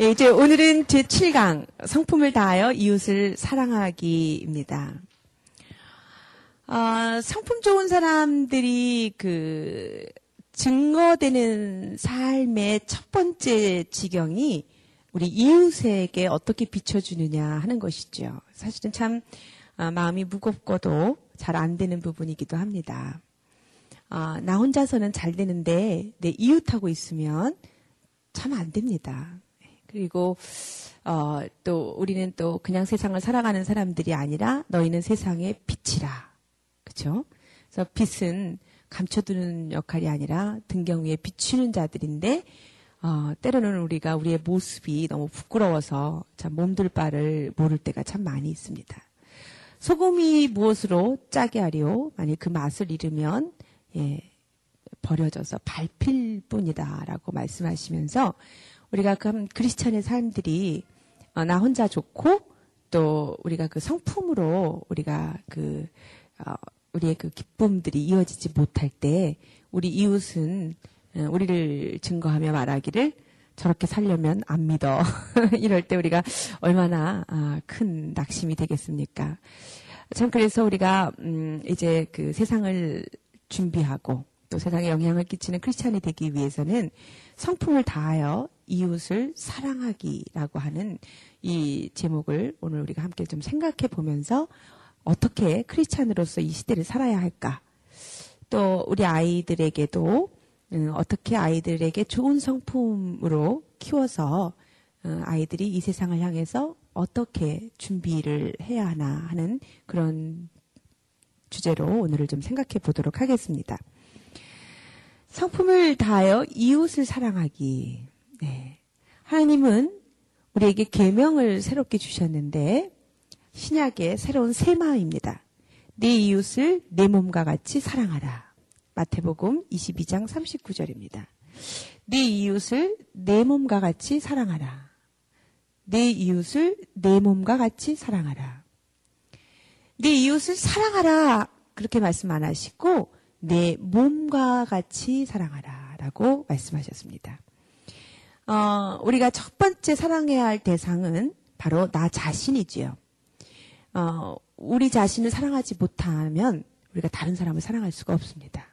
예, 이제 오늘은 제7강 성품을 다하여 이웃을 사랑하기입니다. 아, 성품 좋은 사람들이 그 증거되는 삶의 첫 번째 지경이 우리 이웃에게 어떻게 비춰주느냐 하는 것이죠. 사실은 참 아, 마음이 무겁고도 잘 안 되는 부분이기도 합니다. 아, 나 혼자서는 잘 되는데 내 이웃하고 있으면 참 안 됩니다. 그리고 어, 또 우리는 또 그냥 세상을 살아가는 사람들이 아니라 너희는 세상의 빛이라. 그렇죠? 그래서 빛은 감춰두는 역할이 아니라 등경 위에 비추는 자들인데 어, 때로는 우리가 우리의 모습이 너무 부끄러워서 참 몸둘 바를 모를 때가 참 많이 있습니다. 소금이 무엇으로 짜게 하리오? 만약 그 맛을 잃으면 예, 버려져서 밟힐 뿐이다라고 말씀하시면서 우리가 그 크리스천의 삶들이 어, 나 혼자 좋고 또 우리가 그 성품으로 우리가 그 어, 우리의 그 기쁨들이 이어지지 못할 때 우리 이웃은 어, 우리를 증거하며 말하기를 저렇게 살려면 안 믿어. 이럴 때 우리가 얼마나 아, 큰 낙심이 되겠습니까? 참 그래서 우리가 음 이제 그 세상을 준비하고 또 세상에 영향을 끼치는 크리스찬이 되기 위해서는 성품을 다하여 이웃을 사랑하기라고 하는 이 제목을 오늘 우리가 함께 좀 생각해 보면서 어떻게 크리스찬으로서 이 시대를 살아야 할까? 또 우리 아이들에게도 음, 어떻게 아이들에게 좋은 성품으로 키워서 어, 아이들이 이 세상을 향해서 어떻게 준비를 해야 하나 하는 그런 주제로 오늘을 좀 생각해 보도록 하겠습니다. 성품을 다하여 이웃을 사랑하기. 네. 하나님은 우리에게 계명을 새롭게 주셨는데 신약의 새로운 세마입니다. 네 이웃을 내 몸과 같이 사랑하라. 마태복음 22장 39절입니다. 네 이웃을 내 몸과 같이 사랑하라. 내 이웃을 내 몸과 같이 사랑하라. 네 이웃을 사랑하라. 그렇게 말씀 안 하시고 내 몸과 같이 사랑하라. 라고 말씀하셨습니다. 어, 우리가 첫 번째 사랑해야 할 대상은 바로 나 자신이지요. 어, 우리 자신을 사랑하지 못하면 우리가 다른 사람을 사랑할 수가 없습니다.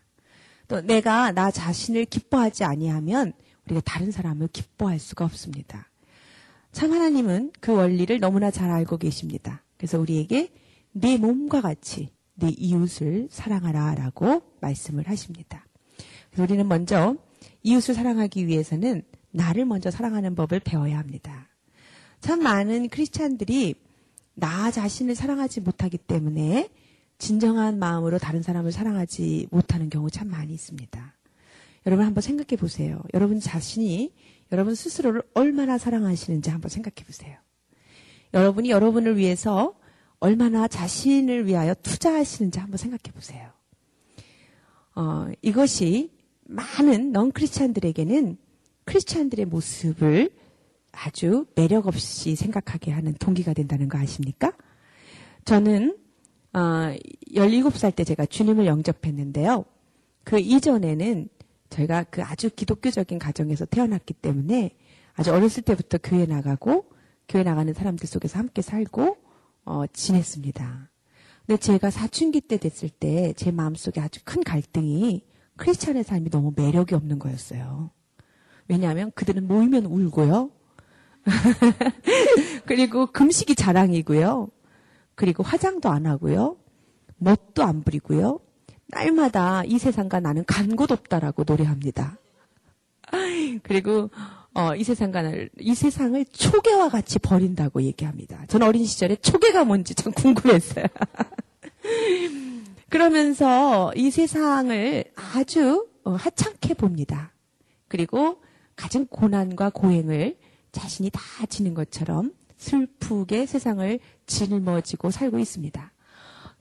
또 내가 나 자신을 기뻐하지 아니하면 우리가 다른 사람을 기뻐할 수가 없습니다. 참 하나님은 그 원리를 너무나 잘 알고 계십니다. 그래서 우리에게 내 몸과 같이 내 이웃을 사랑하라라고 말씀을 하십니다. 우리는 먼저 이웃을 사랑하기 위해서는 나를 먼저 사랑하는 법을 배워야 합니다. 참 많은 크리스찬들이 나 자신을 사랑하지 못하기 때문에 진정한 마음으로 다른 사람을 사랑하지 못하는 경우 참 많이 있습니다. 여러분 한번 생각해 보세요. 여러분 자신이 여러분 스스로를 얼마나 사랑하시는지 한번 생각해 보세요. 여러분이 여러분을 위해서 얼마나 자신을 위하여 투자하시는지 한번 생각해 보세요. 어, 이것이 많은 넌 크리스찬들에게는 크리스찬들의 모습을 아주 매력 없이 생각하게 하는 동기가 된다는 거 아십니까? 저는 어, 17살 때 제가 주님을 영접했는데요. 그 이전에는 저희가 그 아주 기독교적인 가정에서 태어났기 때문에 아주 어렸을 때부터 교회 나가고 교회 나가는 사람들 속에서 함께 살고 어, 지냈습니다. 근데 제가 사춘기 때 됐을 때 제 마음속에 아주 큰 갈등이 크리스찬의 삶이 너무 매력이 없는 거였어요. 왜냐하면 그들은 모이면 울고요. 그리고 금식이 자랑이고요. 그리고 화장도 안 하고요. 멋도 안 부리고요. 날마다 이 세상과 나는 간 곳 없다라고 노래합니다. 그리고 어, 이 세상과는 이 세상을 초계와 같이 버린다고 얘기합니다. 저는 어린 시절에 초계가 뭔지 참 궁금했어요. 그러면서 이 세상을 아주 어, 하찮게 봅니다. 그리고 가진 고난과 고행을 자신이 다 지는 것처럼 슬프게 세상을 짊어지고 살고 있습니다.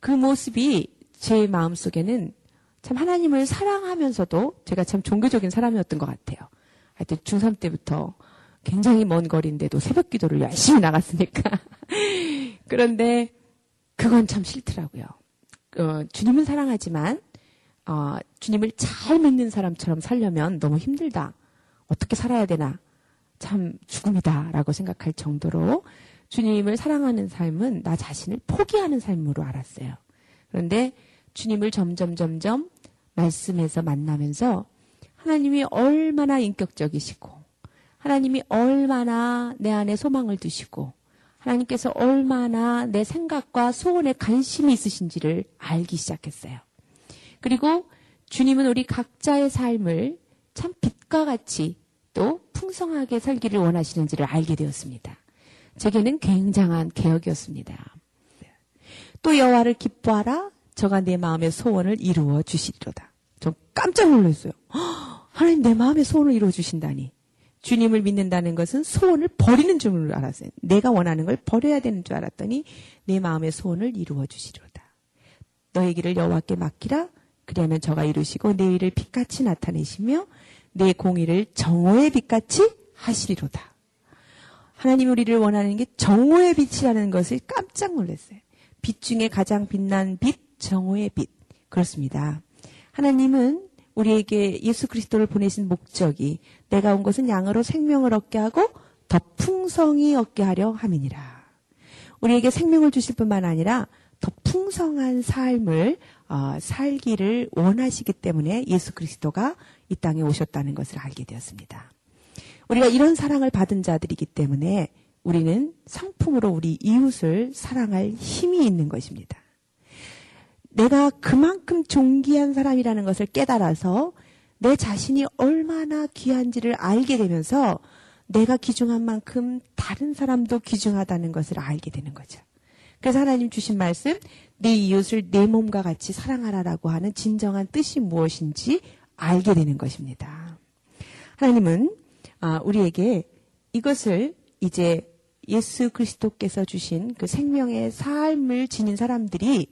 그 모습이 제 마음 속에는 참 하나님을 사랑하면서도 제가 참 종교적인 사람이었던 것 같아요. 하여튼 중3 때부터 굉장히 먼 거리인데도 새벽 기도를 열심히 나갔으니까. 그런데 그건 참 싫더라고요. 어, 주님은 사랑하지만 어, 주님을 잘 믿는 사람처럼 살려면 너무 힘들다. 어떻게 살아야 되나? 참 죽음이다라고 생각할 정도로 주님을 사랑하는 삶은 나 자신을 포기하는 삶으로 알았어요. 그런데 주님을 점점 점점 말씀에서 만나면서 하나님이 얼마나 인격적이시고 하나님이 얼마나 내 안에 소망을 두시고 하나님께서 얼마나 내 생각과 소원에 관심이 있으신지를 알기 시작했어요. 그리고 주님은 우리 각자의 삶을 참 빛과 같이 또 풍성하게 살기를 원하시는지를 알게 되었습니다. 제게는 굉장한 개혁이었습니다. 또 여호와를 기뻐하라 저가 내 마음의 소원을 이루어 주시리로다. 좀 깜짝 놀랐어요. 하나님 내 마음의 소원을 이루어 주신다니. 주님을 믿는다는 것은 소원을 버리는 줄 알았어요. 내가 원하는 걸 버려야 되는 줄 알았더니 내 마음의 소원을 이루어 주시리로다. 너의 길을 여호와께 맡기라. 그리하면 저가 이루시고 내 일을 빛같이 나타내시며 내 공의를 정오의 빛같이 하시리로다. 하나님 우리를 원하는 게 정오의 빛이라는 것을 깜짝 놀랐어요. 빛 중에 가장 빛난 빛, 정오의 빛. 그렇습니다. 하나님은 우리에게 예수 그리스도를 보내신 목적이 내가 온 것은 양으로 생명을 얻게 하고 더 풍성히 얻게 하려 함이니라. 우리에게 생명을 주실 뿐만 아니라 더 풍성한 삶을 어, 살기를 원하시기 때문에 예수 그리스도가 이 땅에 오셨다는 것을 알게 되었습니다. 우리가 이런 사랑을 받은 자들이기 때문에 우리는 성품으로 우리 이웃을 사랑할 힘이 있는 것입니다. 내가 그만큼 존귀한 사람이라는 것을 깨달아서 내 자신이 얼마나 귀한지를 알게 되면서 내가 귀중한 만큼 다른 사람도 귀중하다는 것을 알게 되는 거죠. 그래서 하나님 주신 말씀, 내 이웃을 내 몸과 같이 사랑하라라고 하는 진정한 뜻이 무엇인지 알게 되는 것입니다. 하나님은 아, 우리에게 이것을 이제 예수 그리스도께서 주신 그 생명의 삶을 지닌 사람들이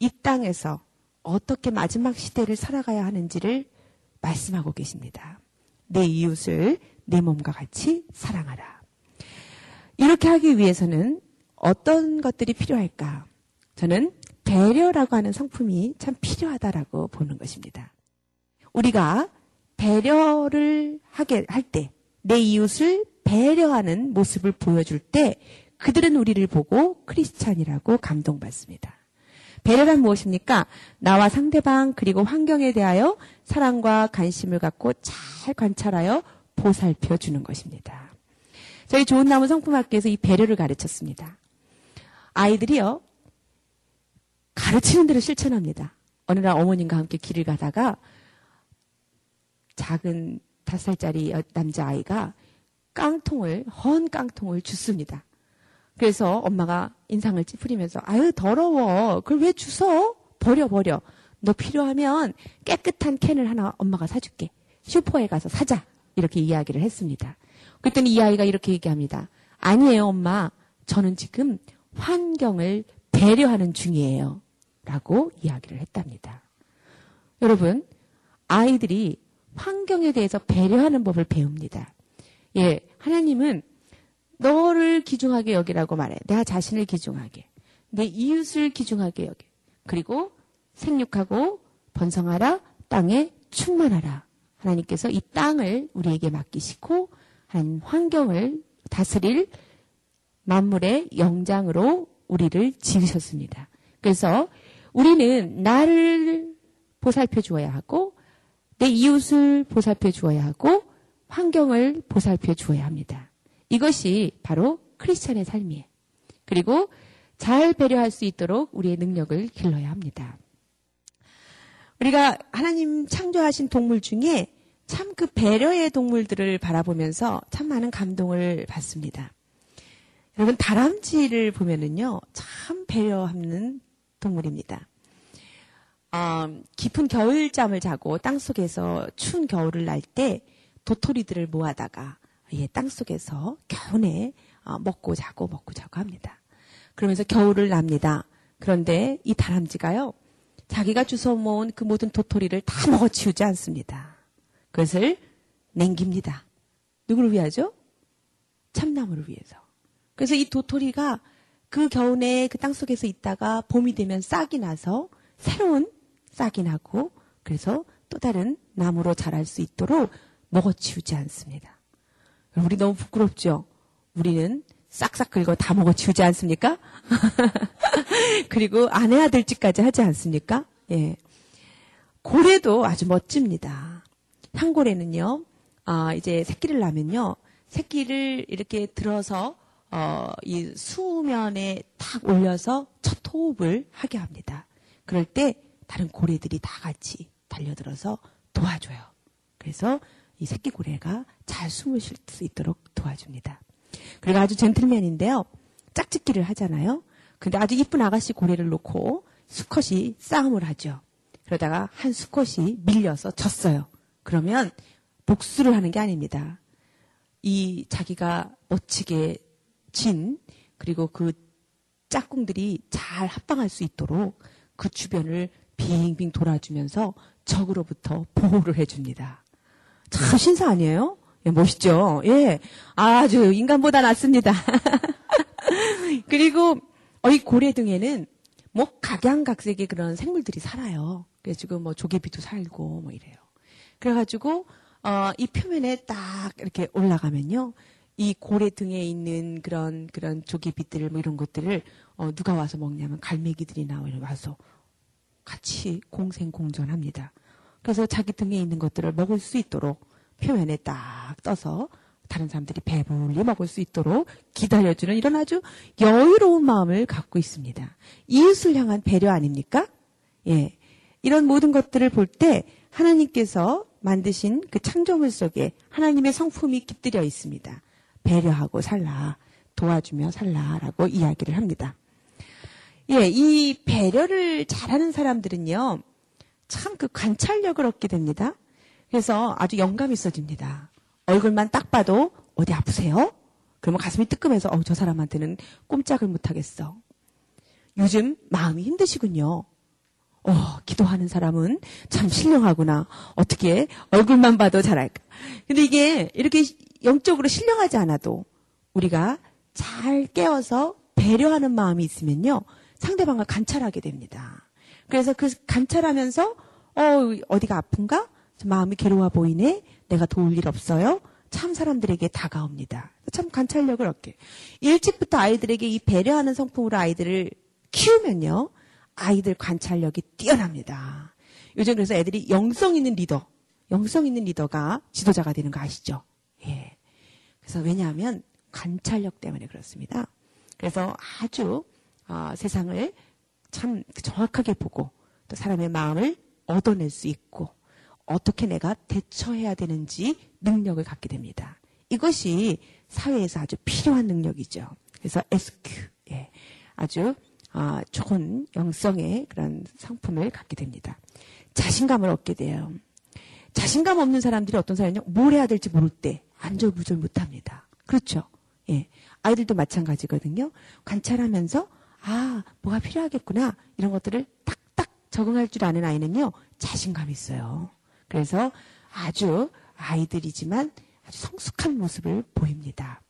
이 땅에서 어떻게 마지막 시대를 살아가야 하는지를 말씀하고 계십니다. 내 이웃을 내 몸과 같이 사랑하라. 이렇게 하기 위해서는 어떤 것들이 필요할까? 저는 배려라고 하는 성품이 참 필요하다라고 보는 것입니다. 우리가 배려를 하게 할 때, 내 이웃을 배려하는 모습을 보여줄 때, 그들은 우리를 보고 크리스찬이라고 감동받습니다. 배려란 무엇입니까? 나와 상대방 그리고 환경에 대하여 사랑과 관심을 갖고 잘 관찰하여 보살펴 주는 것입니다. 저희 좋은 나무 성품학교에서 이 배려를 가르쳤습니다. 아이들이요, 가르치는 대로 실천합니다. 어느 날 어머님과 함께 길을 가다가 작은 다섯 살짜리 남자아이가 깡통을, 헌 깡통을 줍습니다. 그래서 엄마가 인상을 찌푸리면서 아유 더러워. 그걸 왜 주워? 버려 버려. 너 필요하면 깨끗한 캔을 하나 엄마가 사줄게. 슈퍼에 가서 사자. 이렇게 이야기를 했습니다. 그랬더니 이 아이가 이렇게 얘기합니다. 아니에요 엄마. 저는 지금 환경을 배려하는 중이에요. 라고 이야기를 했답니다. 여러분, 아이들이 환경에 대해서 배려하는 법을 배웁니다. 예, 하나님은 너를 기중하게 여기라고 말해. 내가 자신을 기중하게. 내 이웃을 기중하게 여기. 그리고 생육하고 번성하라. 땅에 충만하라. 하나님께서 이 땅을 우리에게 맡기시고 한 환경을 다스릴 만물의 영장으로 우리를 지으셨습니다. 그래서 우리는 나를 보살펴 주어야 하고 내 이웃을 보살펴 주어야 하고 환경을 보살펴 주어야 합니다. 이것이 바로 크리스천의 삶이에요. 그리고 잘 배려할 수 있도록 우리의 능력을 길러야 합니다. 우리가 하나님 창조하신 동물 중에 참 그 배려의 동물들을 바라보면서 참 많은 감동을 받습니다. 여러분 다람쥐를 보면은요 참 배려하는 동물입니다. 어, 깊은 겨울잠을 자고 땅 속에서 추운 겨울을 날 때 도토리들을 모아다가 예, 땅 속에서 겨우내 어, 먹고 자고 먹고 자고 합니다. 그러면서 겨울을 납니다. 그런데 이 다람쥐가요, 자기가 주워 모은 그 모든 도토리를 다 먹어치우지 않습니다. 그것을 냉깁니다. 누구를 위하죠? 참나무를 위해서. 그래서 이 도토리가 그 겨우내 그 땅 속에서 있다가 봄이 되면 싹이 나서 새로운 싹이 나고 그래서 또 다른 나무로 자랄 수 있도록 먹어치우지 않습니다. 우리 너무 부끄럽죠? 우리는 싹싹 긁어 다 먹어치우지 않습니까? 그리고 아내야 될 짓까지 하지 않습니까? 예. 고래도 아주 멋집니다. 향고래는요, 아, 이제 새끼를 낳으면요, 새끼를 이렇게 들어서, 어, 이 수면에 탁 올려서 첫 호흡을 하게 합니다. 그럴 때 다른 고래들이 다 같이 달려들어서 도와줘요. 그래서 이 새끼 고래가 잘 숨을 쉴 수 있도록 도와줍니다. 그리고 아주 젠틀맨인데요. 짝짓기를 하잖아요. 근데 아주 이쁜 아가씨 고래를 놓고 수컷이 싸움을 하죠. 그러다가 한 수컷이 밀려서 졌어요. 그러면 복수를 하는 게 아닙니다. 이 자기가 멋지게 진 그리고 그 짝꿍들이 잘 합방할 수 있도록 그 주변을 빙빙 돌아주면서 적으로부터 보호를 해줍니다. 참 신사 아니에요? 예, 멋있죠? 예. 아주 인간보다 낫습니다. 그리고 어, 이 고래 등에는 뭐 각양각색의 그런 생물들이 살아요. 그래서 지금 뭐 조개비도 살고 뭐 이래요. 그래가지고 어, 이 표면에 딱 이렇게 올라가면요. 이 고래 등에 있는 그런 그런 조개빛들 뭐 이런 것들을 어, 누가 와서 먹냐면 갈매기들이 나 와서 같이 공생공존합니다. 그래서 자기 등에 있는 것들을 먹을 수 있도록 표면에 딱 떠서 다른 사람들이 배불리 먹을 수 있도록 기다려주는 이런 아주 여유로운 마음을 갖고 있습니다. 이웃을 향한 배려 아닙니까? 예. 이런 모든 것들을 볼 때 하나님께서 만드신 그 창조물 속에 하나님의 성품이 깃들여 있습니다. 배려하고 살라, 도와주며 살라라고 이야기를 합니다. 예, 이 배려를 잘하는 사람들은요, 참 그 관찰력을 얻게 됩니다. 그래서 아주 영감 있어집니다. 얼굴만 딱 봐도 어디 아프세요? 그러면 가슴이 뜨끔해서 어, 저 사람한테는 꼼짝을 못하겠어. 요즘 마음이 힘드시군요. 어, 기도하는 사람은 참 신령하구나. 어떻게 얼굴만 봐도 잘할까. 근데 이게 이렇게 영적으로 신령하지 않아도 우리가 잘 깨어서 배려하는 마음이 있으면요. 상대방을 관찰하게 됩니다. 그래서 그 관찰하면서 어, 어디가 아픈가? 마음이 괴로워 보이네? 내가 도울 일 없어요? 참 사람들에게 다가옵니다. 참 관찰력을 얻게. 일찍부터 아이들에게 이 배려하는 성품으로 아이들을 키우면요. 아이들 관찰력이 뛰어납니다. 요즘 그래서 애들이 영성 있는 리더, 영성 있는 리더가 지도자가 되는 거 아시죠? 예. 그래서 왜냐하면 관찰력 때문에 그렇습니다. 그래서 아주 어, 세상을 참 정확하게 보고 또 사람의 마음을 얻어낼 수 있고 어떻게 내가 대처해야 되는지 능력을 갖게 됩니다. 이것이 사회에서 아주 필요한 능력이죠. 그래서 SQ, 예, 아주 아, 좋은 영성의 그런 상품을 갖게 됩니다. 자신감을 얻게 돼요. 자신감 없는 사람들이 어떤 사람이냐? 뭘 해야 될지 모를 때 안절부절 못합니다. 그렇죠? 예, 아이들도 마찬가지거든요. 관찰하면서 아, 뭐가 필요하겠구나 이런 것들을 딱딱 적응할 줄 아는 아이는요 자신감 있어요. 그래서 아주 아이들이지만 아주 성숙한 모습을 보입니다.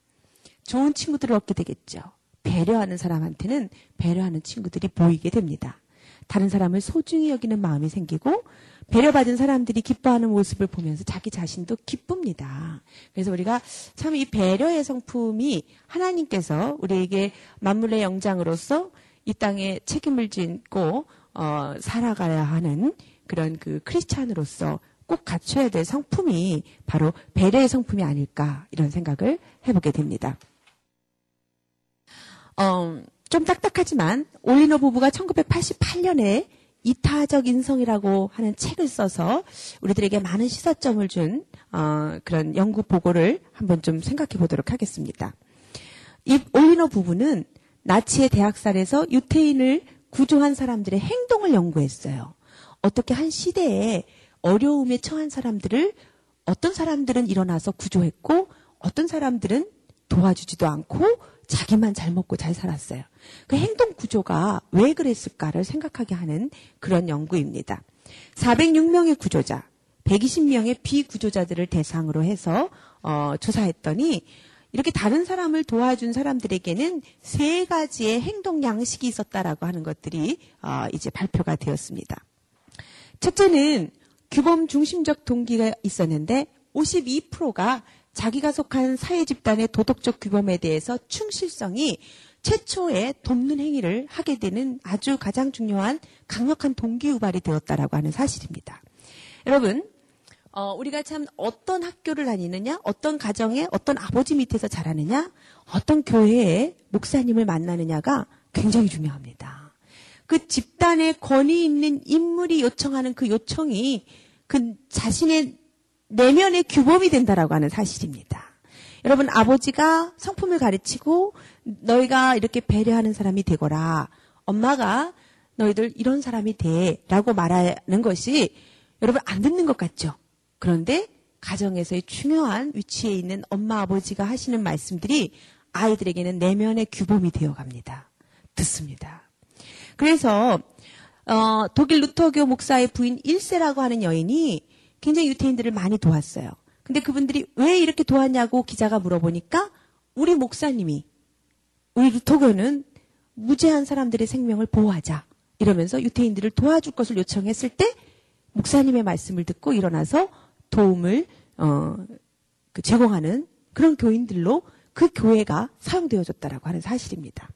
좋은 친구들을 얻게 되겠죠. 배려하는 사람한테는 배려하는 친구들이 보이게 됩니다. 다른 사람을 소중히 여기는 마음이 생기고 배려받은 사람들이 기뻐하는 모습을 보면서 자기 자신도 기쁩니다. 그래서 우리가 참 이 배려의 성품이 하나님께서 우리에게 만물의 영장으로서 이 땅에 책임을 짓고 어, 살아가야 하는 그런 그 크리스찬으로서 꼭 갖춰야 될 성품이 바로 배려의 성품이 아닐까 이런 생각을 해보게 됩니다. 어, 좀 딱딱하지만 올리노 부부가 1988년에 이타적 인성이라고 하는 책을 써서 우리들에게 많은 시사점을 준 어, 그런 연구 보고를 한번 좀 생각해 보도록 하겠습니다. 이 올리노 부부는 나치의 대학살에서 유태인을 구조한 사람들의 행동을 연구했어요. 어떻게 한 시대에 어려움에 처한 사람들을 어떤 사람들은 일어나서 구조했고 어떤 사람들은 도와주지도 않고 자기만 잘 먹고 잘 살았어요. 그 행동 구조가 왜 그랬을까를 생각하게 하는 그런 연구입니다. 406명의 구조자, 120명의 비구조자들을 대상으로 해서 어, 조사했더니 이렇게 다른 사람을 도와준 사람들에게는 세 가지의 행동 양식이 있었다라고 하는 것들이 어, 이제 발표가 되었습니다. 첫째는 규범 중심적 동기가 있었는데 52%가 자기가 속한 사회 집단의 도덕적 규범에 대해서 충실성이 최초의 돕는 행위를 하게 되는 아주 가장 중요한 강력한 동기 유발이 되었다라고 하는 사실입니다. 여러분, 어, 우리가 참 어떤 학교를 다니느냐, 어떤 가정에 어떤 아버지 밑에서 자라느냐, 어떤 교회에 목사님을 만나느냐가 굉장히 중요합니다. 그 집단의 권위 있는 인물이 요청하는 그 요청이 그 자신의 내면의 규범이 된다라고 하는 사실입니다. 여러분 아버지가 성품을 가르치고 너희가 이렇게 배려하는 사람이 되거라. 엄마가 너희들 이런 사람이 돼라고 말하는 것이 여러분 안 듣는 것 같죠? 그런데 가정에서의 중요한 위치에 있는 엄마 아버지가 하시는 말씀들이 아이들에게는 내면의 규범이 되어 갑니다. 듣습니다. 그래서 어, 독일 루터교 목사의 부인 일세라고 하는 여인이 굉장히 유태인들을 많이 도왔어요. 근데 그분들이 왜 이렇게 도왔냐고 기자가 물어보니까 우리 목사님이 우리 루터교는 무죄한 사람들의 생명을 보호하자 이러면서 유태인들을 도와줄 것을 요청했을 때 목사님의 말씀을 듣고 일어나서 도움을 어, 그 제공하는 그런 교인들로 그 교회가 사용되어졌다라고 하는 사실입니다.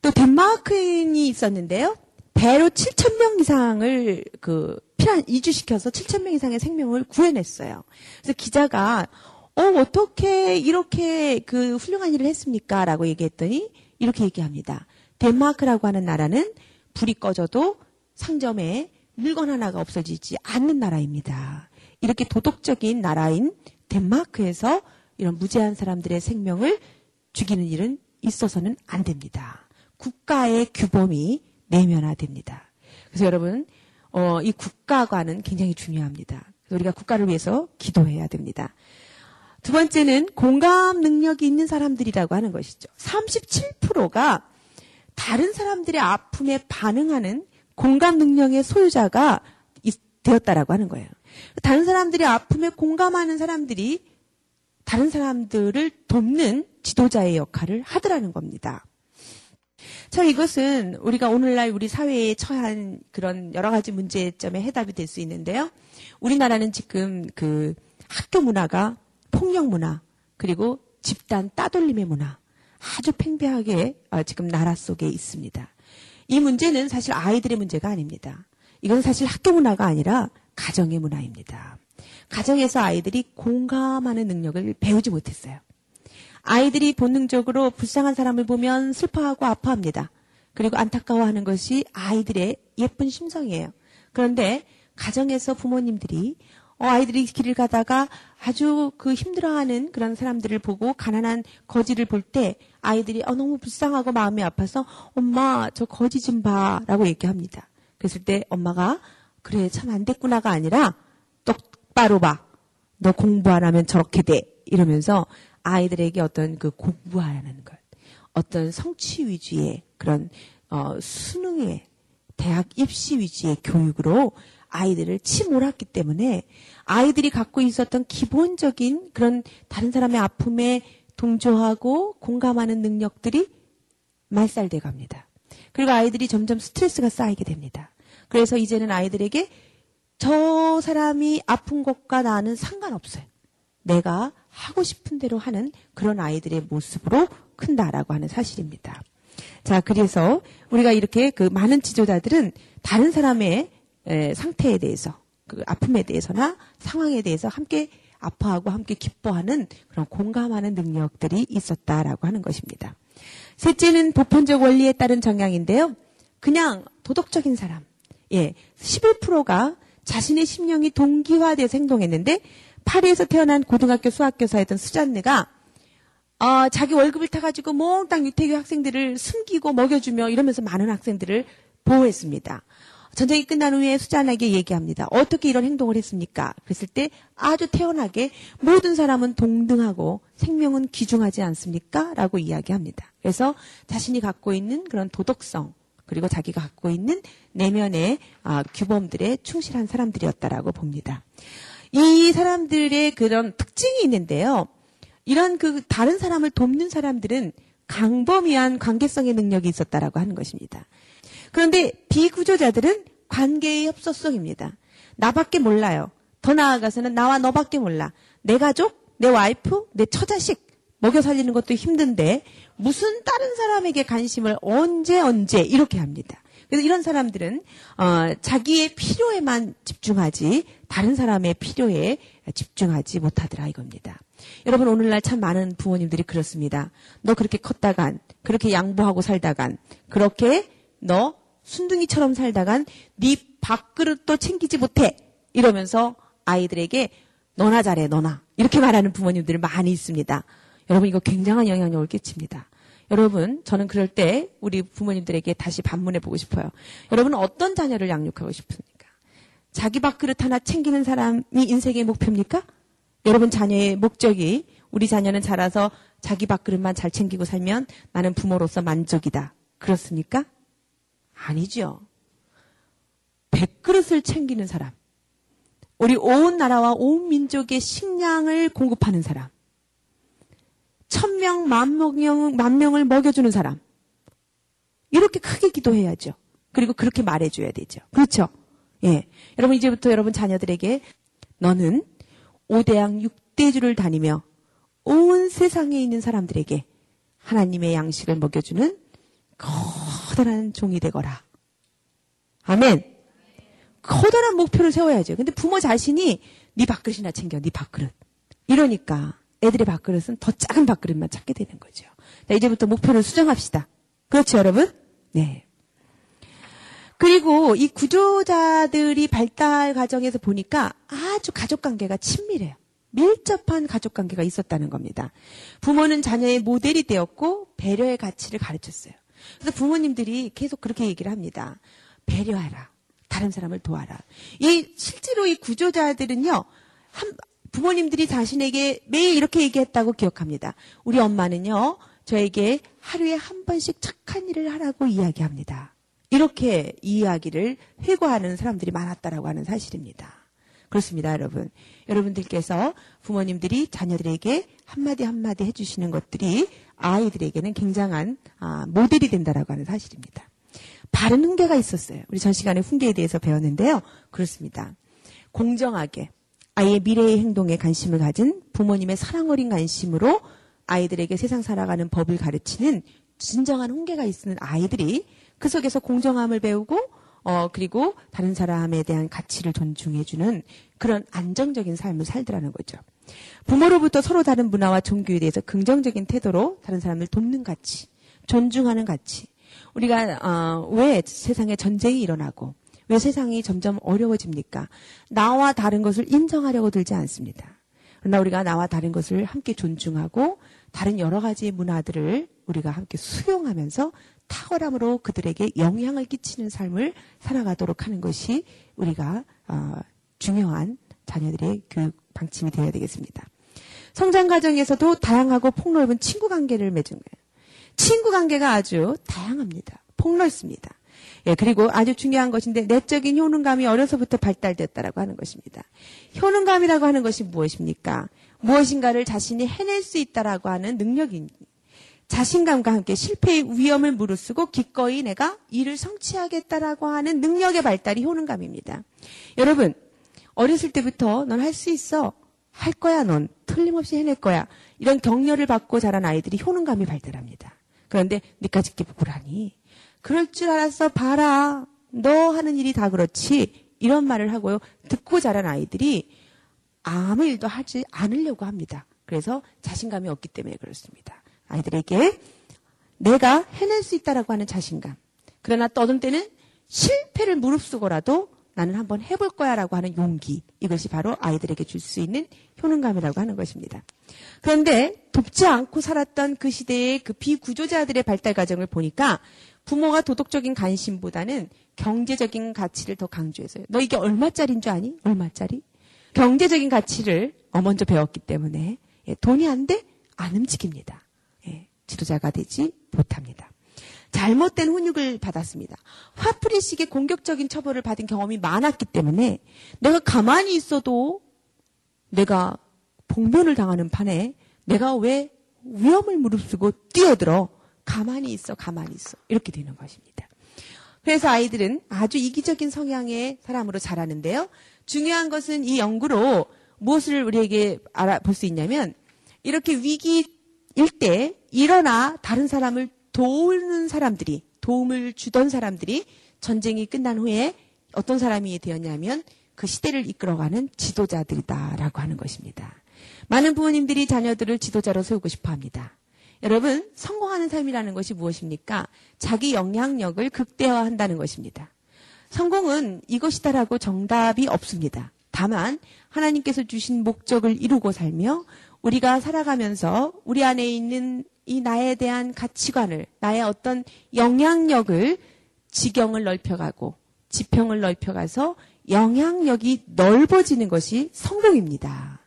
또 덴마크인이 있었는데요. 배로 7천 명 이상을 그 피란 이주시켜서 7천 명 이상의 생명을 구해냈어요. 그래서 기자가 어 어떻게 이렇게 그 훌륭한 일을 했습니까?라고 얘기했더니 이렇게 얘기합니다. 덴마크라고 하는 나라는 불이 꺼져도 상점에 물건 하나가 없어지지 않는 나라입니다. 이렇게 도덕적인 나라인 덴마크에서 이런 무죄한 사람들의 생명을 죽이는 일은 있어서는 안 됩니다. 국가의 규범이 내면화됩니다. 그래서 여러분, 어, 이 국가관은 굉장히 중요합니다. 우리가 국가를 위해서 기도해야 됩니다. 두 번째는 공감 능력이 있는 사람들이라고 하는 것이죠. 37%가 다른 사람들의 아픔에 반응하는 공감 능력의 소유자가 되었다라고 하는 거예요. 다른 사람들의 아픔에 공감하는 사람들이 다른 사람들을 돕는 지도자의 역할을 하더라는 겁니다. 참 이것은 우리가 오늘날 우리 사회에 처한 그런 여러 가지 문제점에 해답이 될 수 있는데요. 우리나라는 지금 그 학교 문화가 폭력 문화 그리고 집단 따돌림의 문화 아주 팽배하게 어, 지금 나라 속에 있습니다. 이 문제는 사실 아이들의 문제가 아닙니다. 이건 사실 학교 문화가 아니라 가정의 문화입니다. 가정에서 아이들이 공감하는 능력을 배우지 못했어요. 아이들이 본능적으로 불쌍한 사람을 보면 슬퍼하고 아파합니다. 그리고 안타까워하는 것이 아이들의 예쁜 심성이에요. 그런데 가정에서 부모님들이 어, 아이들이 길을 가다가 아주 그 힘들어하는 그런 사람들을 보고 가난한 거지를 볼 때 아이들이 어, 너무 불쌍하고 마음이 아파서 엄마 저 거지 좀 봐라고 얘기합니다. 그랬을 때 엄마가 그래 참 안 됐구나가 아니라 똑바로 봐. 너 공부 안 하면 저렇게 돼. 이러면서 아이들에게 어떤 그 공부하는 것, 어떤 성취 위주의 그런 어, 수능의 대학 입시 위주의 교육으로 아이들을 치몰았기 때문에 아이들이 갖고 있었던 기본적인 그런 다른 사람의 아픔에 동조하고 공감하는 능력들이 말살돼 갑니다. 그리고 아이들이 점점 스트레스가 쌓이게 됩니다. 그래서 이제는 아이들에게 저 사람이 아픈 것과 나는 상관없어요. 내가 하고 싶은 대로 하는 그런 아이들의 모습으로 큰다라고 하는 사실입니다. 자, 그래서 우리가 이렇게 그 많은 지도자들은 다른 사람의 상태에 대해서, 그 아픔에 대해서나 상황에 대해서 함께 아파하고 함께 기뻐하는 그런 공감하는 능력들이 있었다라고 하는 것입니다. 셋째는 보편적 원리에 따른 정향인데요. 그냥 도덕적인 사람. 예. 11%가 자신의 심령이 동기화되어서 행동했는데 파리에서 태어난 고등학교 수학교사였던 수잔느가 어, 자기 월급을 타가지고 몽땅 유태교 학생들을 숨기고 먹여주며 이러면서 많은 학생들을 보호했습니다. 전쟁이 끝난 후에 수잔에게 얘기합니다. 어떻게 이런 행동을 했습니까? 그랬을 때 아주 태연하게 모든 사람은 동등하고 생명은 귀중하지 않습니까? 라고 이야기합니다. 그래서 자신이 갖고 있는 그런 도덕성 그리고 자기가 갖고 있는 내면의 아, 규범들에 충실한 사람들이었다라고 봅니다. 이 사람들의 그런 특징이 있는데요. 이런 그 다른 사람을 돕는 사람들은 강범위한 관계성의 능력이 있었다라고 하는 것입니다. 그런데 비구조자들은 관계의 협소성입니다. 나밖에 몰라요. 더 나아가서는 나와 너밖에 몰라. 내 가족, 내 와이프, 내 처자식 먹여 살리는 것도 힘든데 무슨 다른 사람에게 관심을 언제 언제 이렇게 합니다. 그래서 이런 사람들은 어, 자기의 필요에만 집중하지 다른 사람의 필요에 집중하지 못하더라 이겁니다. 여러분 오늘날 참 많은 부모님들이 그렇습니다. 너 그렇게 컸다간 그렇게 양보하고 살다간 그렇게 너 순둥이처럼 살다간 네 밥그릇도 챙기지 못해 이러면서 아이들에게 너나 잘해 너나 이렇게 말하는 부모님들이 많이 있습니다. 여러분 이거 굉장한 영향력을 끼칩니다. 여러분, 저는 그럴 때 우리 부모님들에게 다시 반문해 보고 싶어요. 여러분은 어떤 자녀를 양육하고 싶습니까? 자기 밥그릇 하나 챙기는 사람이 인생의 목표입니까? 여러분 자녀의 목적이 우리 자녀는 자라서 자기 밥그릇만 잘 챙기고 살면 나는 부모로서 만족이다. 그렇습니까? 아니죠. 백그릇을 챙기는 사람. 우리 온 나라와 온 민족의 식량을 공급하는 사람. 천명, 만명, 만명을 먹여주는 사람. 이렇게 크게 기도해야죠. 그리고 그렇게 말해줘야 되죠. 그렇죠? 예. 여러분, 이제부터 여러분 자녀들에게 너는 5대양 6대주를 다니며 온 세상에 있는 사람들에게 하나님의 양식을 먹여주는 커다란 종이 되거라. 아멘. 커다란 목표를 세워야죠. 근데 부모 자신이 네 밥그릇이나 챙겨, 네 밥그릇. 이러니까 애들의 밥그릇은 더 작은 밥그릇만 찾게 되는 거죠. 자, 이제부터 목표를 수정합시다. 그렇죠, 여러분? 네. 그리고 이 구조자들이 발달 과정에서 보니까 아주 가족 관계가 친밀해요. 밀접한 가족 관계가 있었다는 겁니다. 부모는 자녀의 모델이 되었고 배려의 가치를 가르쳤어요. 그래서 부모님들이 계속 그렇게 얘기를 합니다. 배려하라. 다른 사람을 도와라. 이 실제로 이 구조자들은요. 한, 부모님들이 자신에게 매일 이렇게 얘기했다고 기억합니다. 우리 엄마는요, 저에게 하루에 한 번씩 착한 일을 하라고 이야기합니다. 이렇게 이야기를 회고하는 사람들이 많았다라고 하는 사실입니다. 그렇습니다, 여러분. 여러분들께서 부모님들이 자녀들에게 한마디 한마디 해주시는 것들이 아이들에게는 굉장한 아, 모델이 된다라고 하는 사실입니다. 바른 훈계가 있었어요. 우리 전 시간에 훈계에 대해서 배웠는데요. 그렇습니다. 공정하게 아이의 미래의 행동에 관심을 가진 부모님의 사랑 어린 관심으로 아이들에게 세상 살아가는 법을 가르치는 진정한 훈계가 있는 아이들이 그 속에서 공정함을 배우고 어 그리고 다른 사람에 대한 가치를 존중해주는 그런 안정적인 삶을 살더라는 거죠. 부모로부터 서로 다른 문화와 종교에 대해서 긍정적인 태도로 다른 사람을 돕는 가치, 존중하는 가치. 우리가 어, 왜 세상에 전쟁이 일어나고 왜 세상이 점점 어려워집니까? 나와 다른 것을 인정하려고 들지 않습니다. 그러나 우리가 나와 다른 것을 함께 존중하고 다른 여러 가지 문화들을 우리가 함께 수용하면서 탁월함으로 그들에게 영향을 끼치는 삶을 살아가도록 하는 것이 우리가 어, 중요한 자녀들의 교육 방침이 되어야 되겠습니다. 성장 과정에서도 다양하고 폭넓은 친구 관계를 맺은 거예요. 친구 관계가 아주 다양합니다. 폭넓습니다. 예, 그리고 아주 중요한 것인데 내적인 효능감이 어려서부터 발달됐다라고 하는 것입니다. 효능감이라고 하는 것이 무엇입니까? 무엇인가를 자신이 해낼 수 있다라고 하는 능력입니다. 자신감과 함께 실패의 위험을 무릅쓰고 기꺼이 내가 일을 성취하겠다라고 하는 능력의 발달이 효능감입니다. 여러분, 어렸을 때부터 넌 할 수 있어. 할 거야, 넌. 틀림없이 해낼 거야. 이런 격려를 받고 자란 아이들이 효능감이 발달합니다. 그런데 니까지 끼부꾸라니. 그럴 줄 알았어. 봐라. 너 하는 일이 다 그렇지. 이런 말을 하고요. 듣고 자란 아이들이 아무 일도 하지 않으려고 합니다. 그래서 자신감이 없기 때문에 그렇습니다. 아이들에게 내가 해낼 수 있다라고 하는 자신감. 그러나 떠들 때는 실패를 무릅쓰고라도 나는 한번 해볼 거야라고 하는 용기. 이것이 바로 아이들에게 줄 수 있는 효능감이라고 하는 것입니다. 그런데 돕지 않고 살았던 그 시대의 그 비구조자들의 발달 과정을 보니까 부모가 도덕적인 관심보다는 경제적인 가치를 더 강조해서요. 너 이게 얼마짜리인 줄 아니? 얼마짜리? 경제적인 가치를 어, 먼저 배웠기 때문에 예, 돈이 안 돼? 안 움직입니다. 예, 지도자가 되지 못합니다. 잘못된 훈육을 받았습니다. 화풀이식의 공격적인 처벌을 받은 경험이 많았기 때문에 내가 가만히 있어도 내가 복면을 당하는 판에 내가 왜 위험을 무릅쓰고 뛰어들어 가만히 있어, 가만히 있어. 이렇게 되는 것입니다. 그래서 아이들은 아주 이기적인 성향의 사람으로 자라는데요. 중요한 것은 이 연구로 무엇을 우리에게 알아볼 수 있냐면 이렇게 위기일 때 일어나 다른 사람을 도우는 사람들이 도움을 주던 사람들이 전쟁이 끝난 후에 어떤 사람이 되었냐면 그 시대를 이끌어가는 지도자들이다라고 하는 것입니다. 많은 부모님들이 자녀들을 지도자로 세우고 싶어 합니다. 여러분, 성공하는 삶이라는 것이 무엇입니까? 자기 영향력을 극대화한다는 것입니다. 성공은 이것이다라고 정답이 없습니다. 다만 하나님께서 주신 목적을 이루고 살며 우리가 살아가면서 우리 안에 있는 이 나에 대한 가치관을 나의 어떤 영향력을 지경을 넓혀가고 지평을 넓혀가서 영향력이 넓어지는 것이 성공입니다.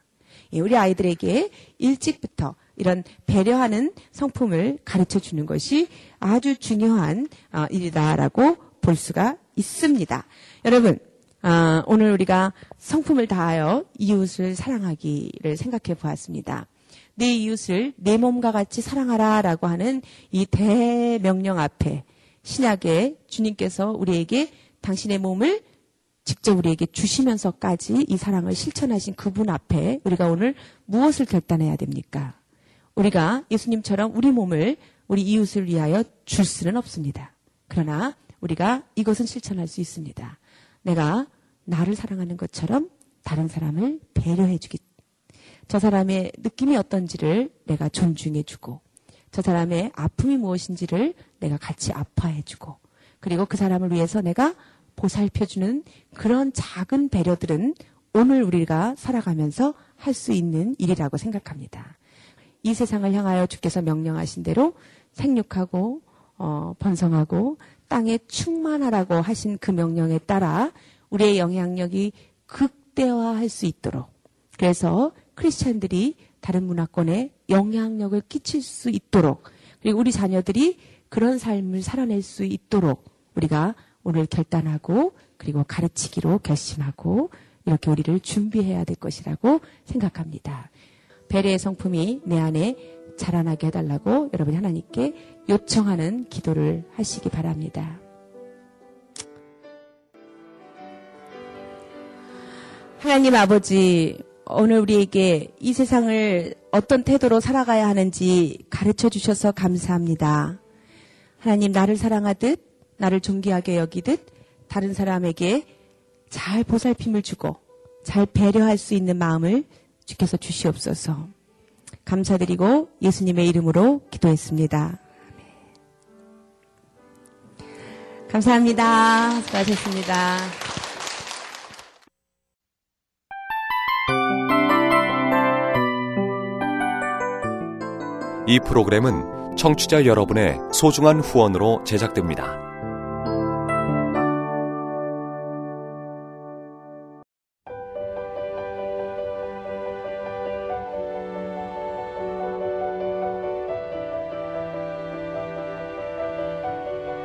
예, 우리 아이들에게 일찍부터 이런 배려하는 성품을 가르쳐 주는 것이 아주 중요한 어, 일이다라고 볼 수가 있습니다. 여러분, 아, 오늘 우리가 성품을 다하여 이웃을 사랑하기를 생각해 보았습니다. 내 이웃을 내 몸과 같이 사랑하라라고 하는 이 대명령 앞에 신약에 주님께서 우리에게 당신의 몸을 직접 우리에게 주시면서까지 이 사랑을 실천하신 그분 앞에 우리가 오늘 무엇을 결단해야 됩니까? 우리가 예수님처럼 우리 몸을 우리 이웃을 위하여 줄 수는 없습니다. 그러나 우리가 이것은 실천할 수 있습니다. 내가 나를 사랑하는 것처럼 다른 사람을 배려해 주기. 저 사람의 느낌이 어떤지를 내가 존중해 주고, 저 사람의 아픔이 무엇인지를 내가 같이 아파해 주고, 그리고 그 사람을 위해서 내가 보살펴 주는 그런 작은 배려들은 오늘 우리가 살아가면서 할 수 있는 일이라고 생각합니다. 이 세상을 향하여 주께서 명령하신 대로 생육하고 어, 번성하고 땅에 충만하라고 하신 그 명령에 따라 우리의 영향력이 극대화할 수 있도록 그래서 크리스찬들이 다른 문화권에 영향력을 끼칠 수 있도록 그리고 우리 자녀들이 그런 삶을 살아낼 수 있도록 우리가 오늘 결단하고 그리고 가르치기로 결심하고 이렇게 우리를 준비해야 될 것이라고 생각합니다. 배려의 성품이 내 안에 자라나게 해달라고 여러분이 하나님께 요청하는 기도를 하시기 바랍니다. 하나님 아버지, 오늘 우리에게 이 세상을 어떤 태도로 살아가야 하는지 가르쳐 주셔서 감사합니다. 하나님 나를 사랑하듯, 나를 존귀하게 여기듯, 다른 사람에게 잘 보살핌을 주고, 잘 배려할 수 있는 마음을 주께서 주시옵소서. 감사드리고 예수님의 이름으로 기도했습니다. 감사합니다. 수고하셨습니다. 이 프로그램은 청취자 여러분의 소중한 후원으로 제작됩니다.